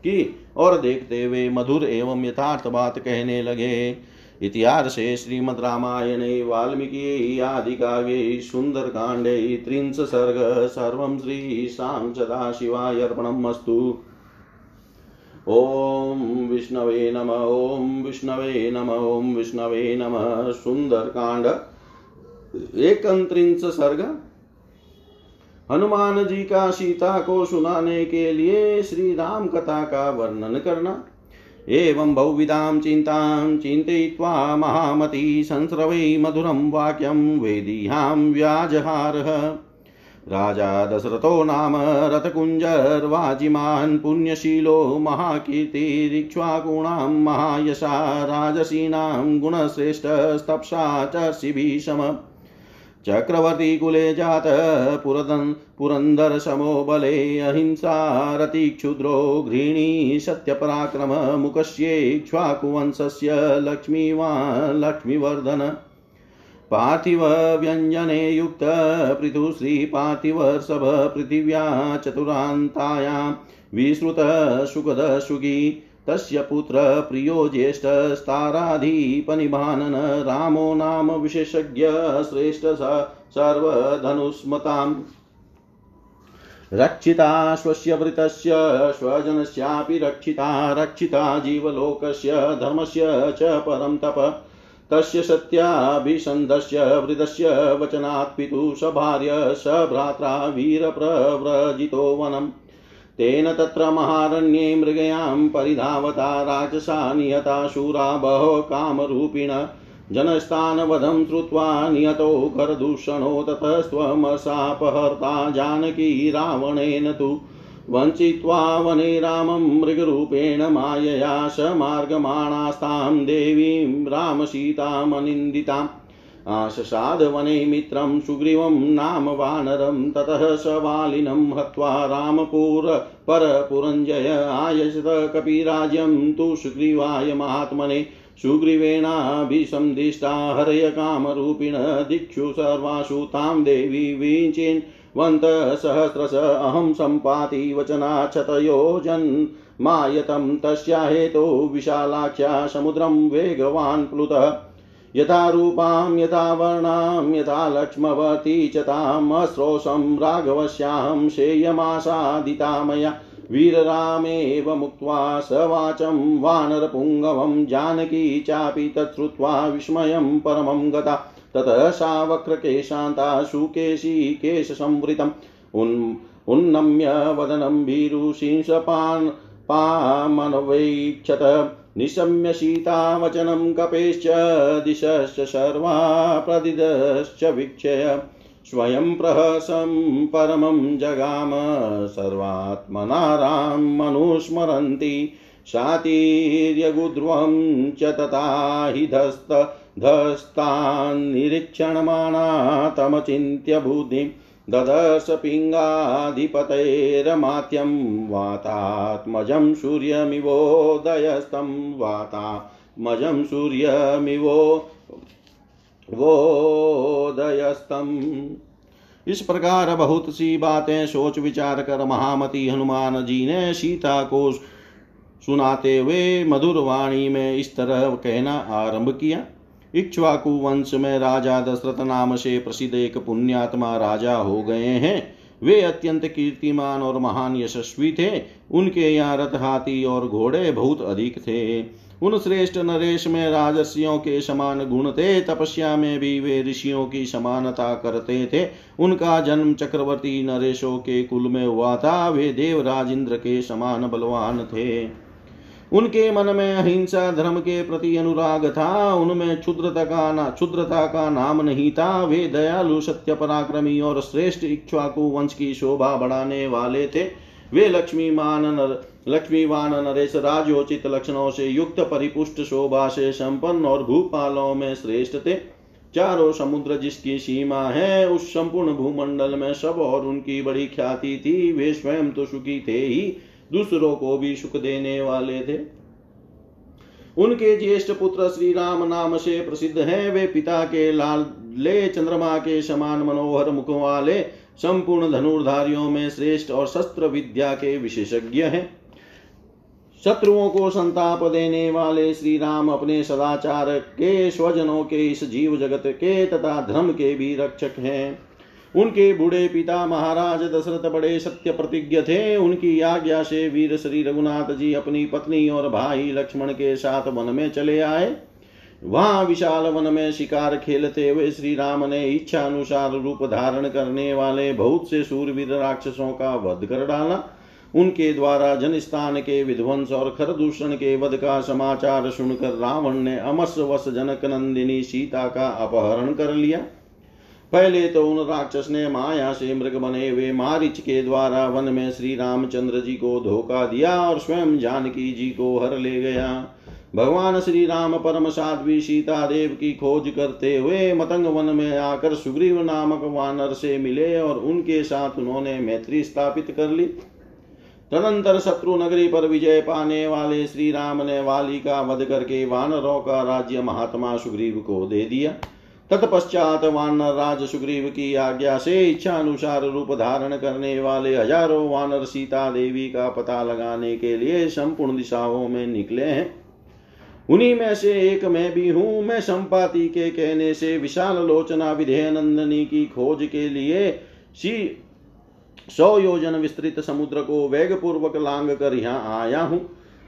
की और देखते हुए मधुर एवं यथार्थ बात कहने लगे। इतिहासे श्रीमद्रामायणे वाल्मीकि आदिकाव्ये सुन्दरकाण्डे त्रिंश सर्ग सर्वं श्रीशां सदाशिवाय अर्पणम् अस्तु ॐ विष्णवे नम, ॐ विष्णवे नम, ॐ विष्णवे नम। सुंदरकांड एकत्रिंश सर्ग हनुमान जी का सीता को सुनाने के लिए श्री राम कथा का वर्णन करना। एवं बहुविधां चिन्तां चिन्तयित्वा महामती संस्रवै मधुरं वाक्यं वेदीयां व्याजहारः। राजा दशरथो नाम रथकुञ्जर्वाजिमान् पुण्यशीलो महाकीर्तिरिक्ष्वाकूणां महायशा राजसीनां गुणश्रेष्ठस्तप्सा चर्षिभिः सम चक्रवर्ती कुले जात पुरदन् पुरन्दरशमो बले अहिंसारतिक्षुद्रो घृणी सत्यपराक्रम मुखस्येक्ष्वाकुवंशस्य लक्ष्मीवान् लक्ष्मीवर्धन। पार्थिवव्यञ्जने युक्त पृथुश्रीपार्थिवर्षभ पृथिव्या चतुरान्तायां विश्रुतसुखदसुखी तस्य पुत्र प्रियो ज्येष्ठस्ताराधिपनिभानन रामो नाम विशेषज्ञ श्रेष्ठ सर्वधनुस्मताम् रक्षिता स्वस्य वृतस्य, स्वजनस्यापि रक्षिता रक्षिता जीवलोकस्य, धर्मस्य च परं तप। तस्य सत्याभिसन्धस्य, वृदस्य वचनात् पितुः स भार्य, स भ्रात्रा वीरप्रव्रजितो वनम्। तेन तत्र महारण्ये मृगयां परिधावता राक्षसा नियता शूरा बहो कामरूपिण जनस्थानवधं श्रुत्वा नियतो करदूषणो ततस्त्वमसापहर्ता जानकी रावणेन तु वञ्चित्वा वने रामं मृगरूपेण मायया स मार्गमाणास्तां देवीं रामसीतामनिन्दिताम्। आशसाधवने मित्रं सुग्रीवं नाम वानरं, ततः स वालिनं हत्वा रामपुर परपुरञ्जय आयशत कपिराज्यं तु सुग्रीवाय महात्मने। सुग्रीवेणाभिसन्दिष्टा हरय कामरूपिण दिक्षु सर्वासु तां देवी विचिन् वन्तसहस्रश अहं सम्पाति वचनाक्षतयोजन् मायतं तस्या हेतो विशालाख्या समुद्रं वेगवान् प्लुतः। यथा रूपां यथा वर्णां यथा लक्ष्मवती च तामस्रोषं राघवस्यां शेयमासादिता मया वीररामेव मुक्त्वा स वाचं वानरपुङ्गवं जानकी चापि तच्छ्रुत्वा विस्मयं परमं गता। ततः सा वक्रकेशान्ता सुकेशी केशसंवृतम् उन्, उन्नम्य वदनं भीरुशिंसपान् पामनवैक्षत निशम्य सीतावचनं कपेश्च दिशश्च सर्वा प्रदिदश्च वीक्षय। स्वयं प्रहसं परमं जगाम, सर्वात्मनारां मनुस्मरन्ति। शातीर्यगुध्रुवं च तथा हि धस्त धस्तान्निरीक्षणमाणा तमचिन्त्य बुद्धिं। ददर्श पिङ्गाधिपतेरमात्यं वातात्मजं सूर्यमिवोदयस्तं वातात्मजं सूर्यमिवो वोदयस्तम् इस प्रकार बहुत सी बातें सोच विचार कर महामती हनुमान जी ने सीता को सुनाते हुए मधुर वाणी में इस तरह कहना आरंभ किया। इक्ष्वाकु वंश में राजा दशरथ नाम से प्रसिद्ध एक पुण्यात्मा राजा हो गए हैं। वे अत्यंत कीर्तिमान और महान यशस्वी थे। उनके यहाँ रथ हाथी और घोड़े बहुत अधिक थे। उन श्रेष्ठ नरेश में राजस्यों के समान गुण थे। तपस्या में भी वे ऋषियों की समानता करते थे। उनका जन्म चक्रवर्ती नरेशों के कुल में हुआ था। वे देव राजेंद्र के समान बलवान थे। उनके मन में अहिंसा धर्म के प्रति अनुराग था, उनमें क्षुद्रता का ना, क्षुद्रता का नाम नहीं था। वे दयालु सत्य पराक्रमी और श्रेष्ठ इक्ष्वाकु वंश की शोभा बढ़ाने वाले थे। वे लक्ष्मीमान नर लक्ष्मीवान नरेश राजोचित लक्षणों से युक्त, परिपुष्ट, शोभा से संपन्न और भूपालों में श्रेष्ठ थे। चारों समुद्र जिसकी सीमा है, उस संपूर्ण भूमंडल में सब और उनकी बड़ी ख्याति थी। वे स्वयं तो सुखी थे ही दूसरों को भी सुख देने वाले थे। उनके ज्येष्ठ पुत्र श्री राम नाम से प्रसिद्ध हैं। वे पिता के लाल ले, चंद्रमा के समान मनोहर मुख वाले, संपूर्ण धनुर्धारियों में श्रेष्ठ और शस्त्र विद्या के विशेषज्ञ हैं। शत्रुओं को संताप देने वाले श्री राम अपने सदाचार के स्वजनों के इस जीव जगत के तथा धर्म के भी रक्षक हैं। उनके बूढ़े पिता महाराज दशरथ बड़े सत्य प्रतिज्ञ थे। उनकी आज्ञा से वीर श्री रघुनाथ जी अपनी पत्नी और भाई लक्ष्मण के साथ वन में चले आए। वहाँ विशाल वन में शिकार खेलते हुए श्री राम ने इच्छा अनुसार रूप धारण करने वाले बहुत से सूरवीर राक्षसों का वध कर डाला। उनके द्वारा जनस्थान के विध्वंस और खरदूषण के वध का समाचार सुनकर रावण ने अमस वश जनक नंदिनी सीता का अपहरण कर लिया। पहले तो उन राक्षस ने माया से मृग बने हुए मारिच के द्वारा वन में श्री रामचंद्र जी को धोखा दिया और स्वयं जानकी जी को हर ले गया। भगवान श्री राम परम साध्वी सीता देव की खोज करते हुए मतंग वन में आकर सुग्रीव नामक वानर से मिले और उनके साथ उन्होंने मैत्री स्थापित कर ली। तदंतर शत्रु नगरी पर विजय पाने वाले श्री राम ने वाली का वध करके वानरों का राज्य महात्मा सुग्रीव को दे दिया। तत्पश्चात वानर राज सुग्रीव की आज्ञा से इच्छा अनुसार रूप धारण करने वाले हज़ारों वानर सीता देवी का पता लगाने के लिए संपूर्ण दिशाओं में निकले हैं। उन्हीं में से एक मैं भी हूँ। मैं संपाति के कहने से विशाल लोचना विधेय नंदनी की खोज के लिए सी सौ योजन विस्तृत समुद्र को वेग पूर्वक लांग कर यहाँ आया हूँ।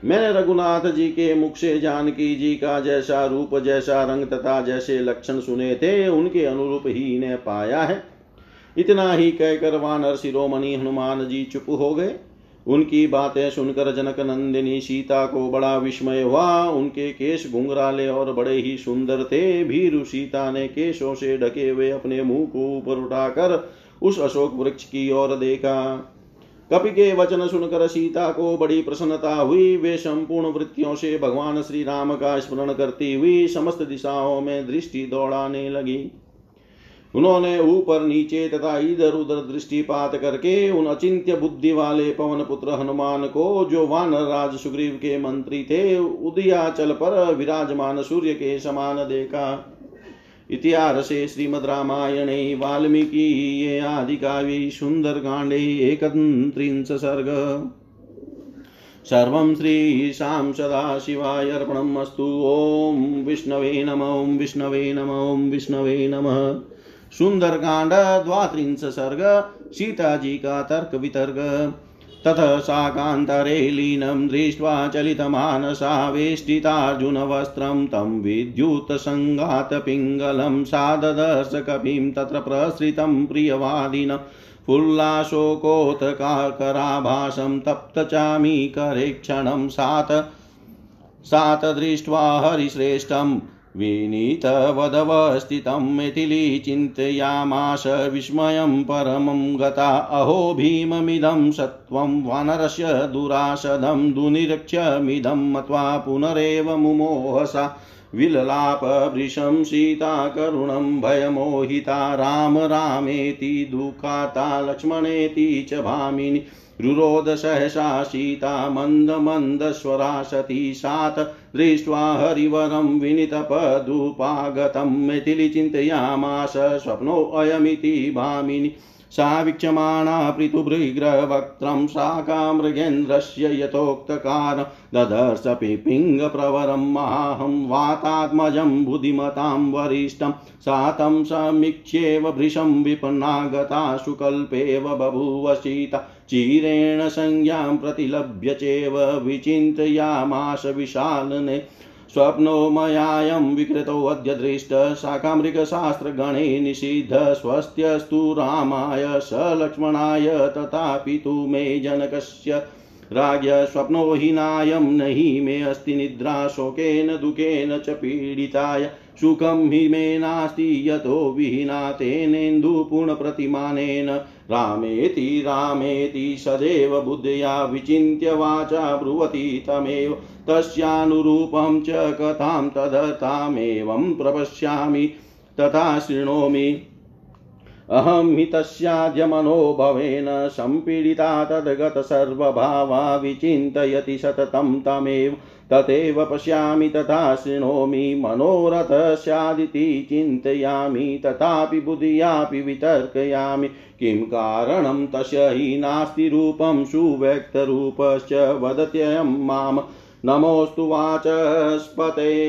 मैंने रघुनाथ जी के मुख से जानकी जी का जैसा रूप, जैसा रंग तथा जैसे लक्षण सुने थे, उनके अनुरूप ही इन्हें पाया है। इतना ही कहकर वानर शिरोमणि हनुमान जी चुप हो गए। उनकी बातें सुनकर जनक नंदिनी सीता को बड़ा विस्मय हुआ। उनके केश घुंघराले और बड़े ही सुंदर थे। भीरु सीता ने केशों से ढके हुए अपने मुँह को ऊपर उठाकर उस अशोक वृक्ष की ओर देखा। कपि के वचन सुनकर सीता को बड़ी प्रसन्नता हुई। वे संपूर्ण वृत्तियों से भगवान श्री राम का स्मरण करती हुई समस्त दिशाओं में दृष्टि दौड़ाने लगी। उन्होंने ऊपर, नीचे तथा इधर उधर दृष्टिपात करके उन अचिंत्य बुद्धि वाले पवन पुत्र हनुमान को, जो वानर राज सुग्रीव के मंत्री थे, उदयाचल पर विराजमान सूर्य के समान देखा। इतिहासे श्रीमद्रामायणे वाल्मीकीये आदिकाव्ये सुन्दरकाण्डे एकत्रिंश सर्ग सर्वं श्रीशां सदाशिवाय अर्पणम् अस्तु ॐ विष्णवे नम, ॐ विष्णवे नम, ॐ विष्णवे नमः। सुंदरकांड द्वात्रिंश सर्ग सीताजी का तर्क वितर्क। ततः शाकान्तरे लीनं दृष्ट्वा चलितमानसा वेष्टितार्जुनवस्त्रं तं विद्युत्सङ्गातपिङ्गलं साददर्श कपिं तत्र प्रसृतं प्रियवादिन फुल्लाशोकोत्काकराभासं तप्तचामीकरे क्षणं सात सात दृष्ट्वा हरिश्रेष्ठम् विनीतवदवस्थितं मिथिली चिन्तयामाश विस्मयं परमं गता। अहो भीममिदं सत्त्वं वानरस्य दुराशदं दुनिरक्ष्यमिदं मत्वा पुनरेव मुमोहसा। सीता करुणं भयमोहिता। राम रामेति दुःखाता लक्ष्मणेति च भामिनि। रुरोध सहसा सीता मन्दमन्दस्वरा सती सात् दृष्ट्वा हरिवरं विनितपदुपागतं मिथिलिचिन्तयामास स्वप्नोऽयमिति भामिनि। सा वीक्षमाणा पृथुभृग्रवक्त्रं शाकामृगेन्द्रस्य यथोक्तकार ददर्श पिपिङ्गप्रवरं माहं वातात्मजं बुद्धिमतां वरिष्ठं सा तं समीक्ष्येव भृशं विपन्नागता सुकल्पेव बभूव चीरेण चिरेण संज्ञां प्रतिलभ्य चेव विचिन्तयामाश विशालने स्वप्नो मयायं विकृतोऽद्य दृष्ट शाकामृगशास्त्रगणे निषिद्ध स्वस्त्यस्तु रामाय स लक्ष्मणाय तथा पितु मे जनकस्य राज्ञ स्वप्नो हि मे अस्ति निद्रा शोकेन दुःखेन च पीडिताय सुखं हि मे नास्ति यतो विहीना तेनेन्दुपूर्णप्रतिमानेन रामेति रामेति सदैव बुद्धया विचिन्त्य वाचा ब्रुवति तमेव तस्यानुरूपं च कथां तदर्थामेवं प्रपश्यामि। तथा शृणोमि। अहं हि तस्याद्य मनोभवेन सम्पीडिता तद्गतसर्वभावा विचिन्तयति सततं तमेव तथैव पश्यामि तथा शृणोमि, मनोरथ स्यादिति चिन्तयामि, तथापि बुद्धियापि वितर्कयामि। किं कारणं तस्य हि नास्ति रूपं सुव्यक्तरूपश्च वदत्ययं माम्। नमोऽस्तु वाचस्पते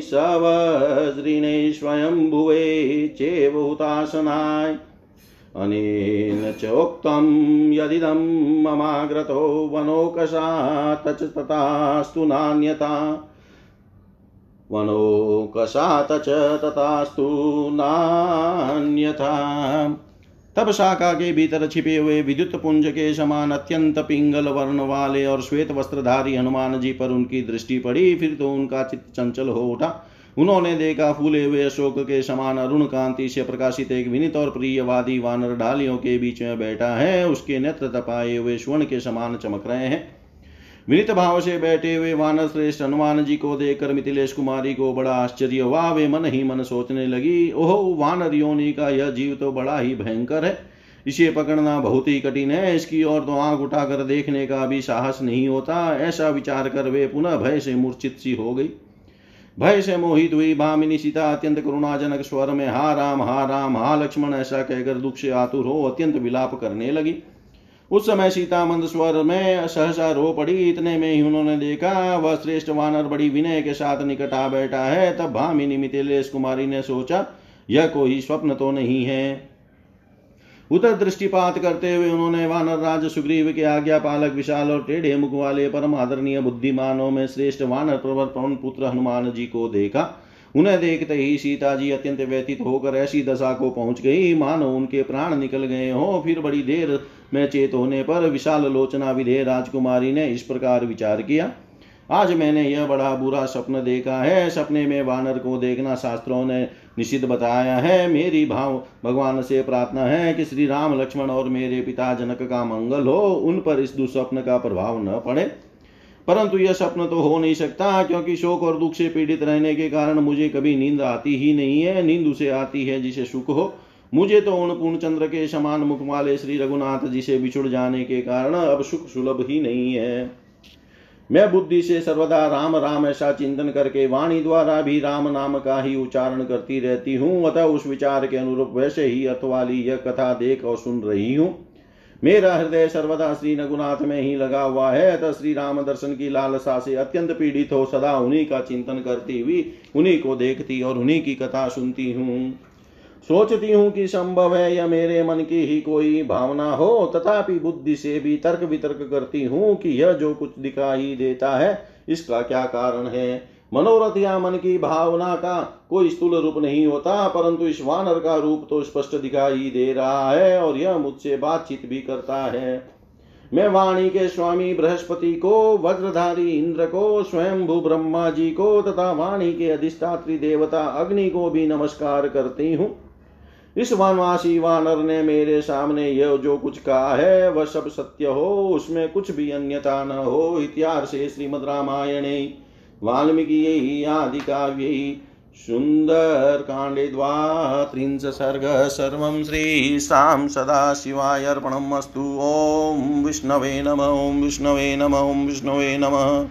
सवज्रिणे स्वयंभुवे चेवहुतासनाय अनेन चोक्तं यदिदं ममाग्रतो वनोकषात् च तथास्तु नान्यता। वनोकषात् च तथास्तु नान्यथा। तब शाखा के भीतर छिपे हुए विद्युत पुंज के समान अत्यंत पिंगल वर्ण वाले और श्वेत वस्त्रधारी हनुमान जी पर उनकी दृष्टि पड़ी, फिर तो उनका चित्त चंचल हो उठा। उन्होंने देखा फूले हुए अशोक के समान अरुण कांति से प्रकाशित एक विनित और प्रियवादी वानर डालियों के बीच में बैठा है। उसके नेत्र तपाए हुए स्वर्ण के समान चमक रहे हैं। विनित भाव से बैठे हुए वानर श्रेष्ठ हनुमान जी को देखकर मिथिलेश कुमारी को बड़ा आश्चर्य हुआ। वे मन ही मन सोचने लगी, ओहो, वानर योनि का यह जीव तो बड़ा ही भयंकर है। इसे पकड़ना बहुत ही कठिन है। इसकी ओर तो आँख उठाकर देखने का भी साहस नहीं होता। ऐसा विचार कर वे पुनः भय से मूर्छित सी हो गई। भय से मोहित हुई भामिनी सीता अत्यंत करुणाजनक स्वर में, हा राम हा राम, हा लक्ष्मण, ऐसा कहकर दुख से आतुर हो, अत्यंत विलाप करने लगी। उस समय सीता मंद स्वर में सहसा रो पड़ी, इतने में ही उन्होंने देखा, वह श्रेष्ठ वानर बड़ी विनय के साथ निकट आ बैठा है, तब भामिनी मिथिलेश कुमारी ने सोचा, यह कोई स्वप्न तो नहीं है। उधर दृष्टिपात करते हुए उन्होंने वानर राज सुग्रीव के आज्ञा पालक विशाल और टेढ़े मुख वाले परम आदरणीय बुद्धिमानों में श्रेष्ठ वानर प्रवर पवन पुत्र हनुमान जी को देखा। उन्हें देखते ही सीता जी अत्यंत व्यतीत होकर ऐसी दशा को पहुँच गई। मानो उनके प्राण निकल गए हो, फिर बड़ी देर में चेत होने पर विशाल लोचना विधेय राजकुमारी ने इस प्रकार विचार किया। आज मैंने यह बड़ा बुरा स्वप्न देखा है। सपने में वानर को देखना शास्त्रों ने निषिद्ध बताया है, मेरी भाव, भगवान से प्रार्थना है कि श्री राम लक्ष्मण और मेरे पिता जनक का मंगल हो, उन पर इस दुस्वप्न का प्रभाव न पड़े। परंतु यह स्वप्न तो हो नहीं सकता, क्योंकि शोक और दुख से पीड़ित रहने के कारण मुझे कभी नींद आती ही नहीं है, नींद उसे आती है जिसे सुख हो। मुझे तो उन पूर्ण चंद्र के समान मुख वाले श्री रघुनाथ जी से बिछुड़ जाने के कारण अब सुख सुलभ ही नहीं है। मैं बुद्धि से सर्वदा राम राम ऐसा चिंतन करके वाणी द्वारा भी राम नाम का ही उच्चारण करती रहती हूँ। अतः उस विचार के अनुरूप वैसे ही अर्थ वाली यह कथा देख और सुन रही हूँ। मेरा हृदय सर्वदा श्री रघुनाथ में ही लगा हुआ है। अतः श्री राम दर्शन की लालसा से अत्यंत पीड़ित हो सदा उन्हीं का चिंतन करती हुई उन्हीं को देखती और उन्हीं की कथा सुनती हूँ। सोचती हूँ कि संभव है या मेरे मन की ही कोई भावना हो, तथापि बुद्धि से भी तर्क वितर्क करती हूँ कि यह जो कुछ दिखाई देता है, इसका क्या कारण है? मनोरथ या मन की भावना का कोई स्थूल रूप नहीं होता, परंतु इस वानर का रूप तो स्पष्ट दिखाई दे रहा है और यह मुझसे बातचीत भी करता है। मैं वाणी के स्वामी बृहस्पति को, वज्रधारी इंद्र को स्वयं भू ब्रह्मा जी को, तथा वाणी के अधिष्ठात्री देवता अग्नि को भी नमस्कार करती हूँ। इस वनवासी वानर ने मेरे सामने यह जो कुछ कहा है, वह सब सत्य हो, उसमें कुछ भी अन्यता न हो, इतिहास श्रीमद रामायणे, वाल्मीकि आदि काव्य सुन्दरकाण्डे द्वात्रिंश सर्ग सर्वं श्रीशां सदाशिवाय अर्पणम् अस्तु। ॐ विष्णवे नम ॐ विष्णवे नम ॐ विष्णवे नमः।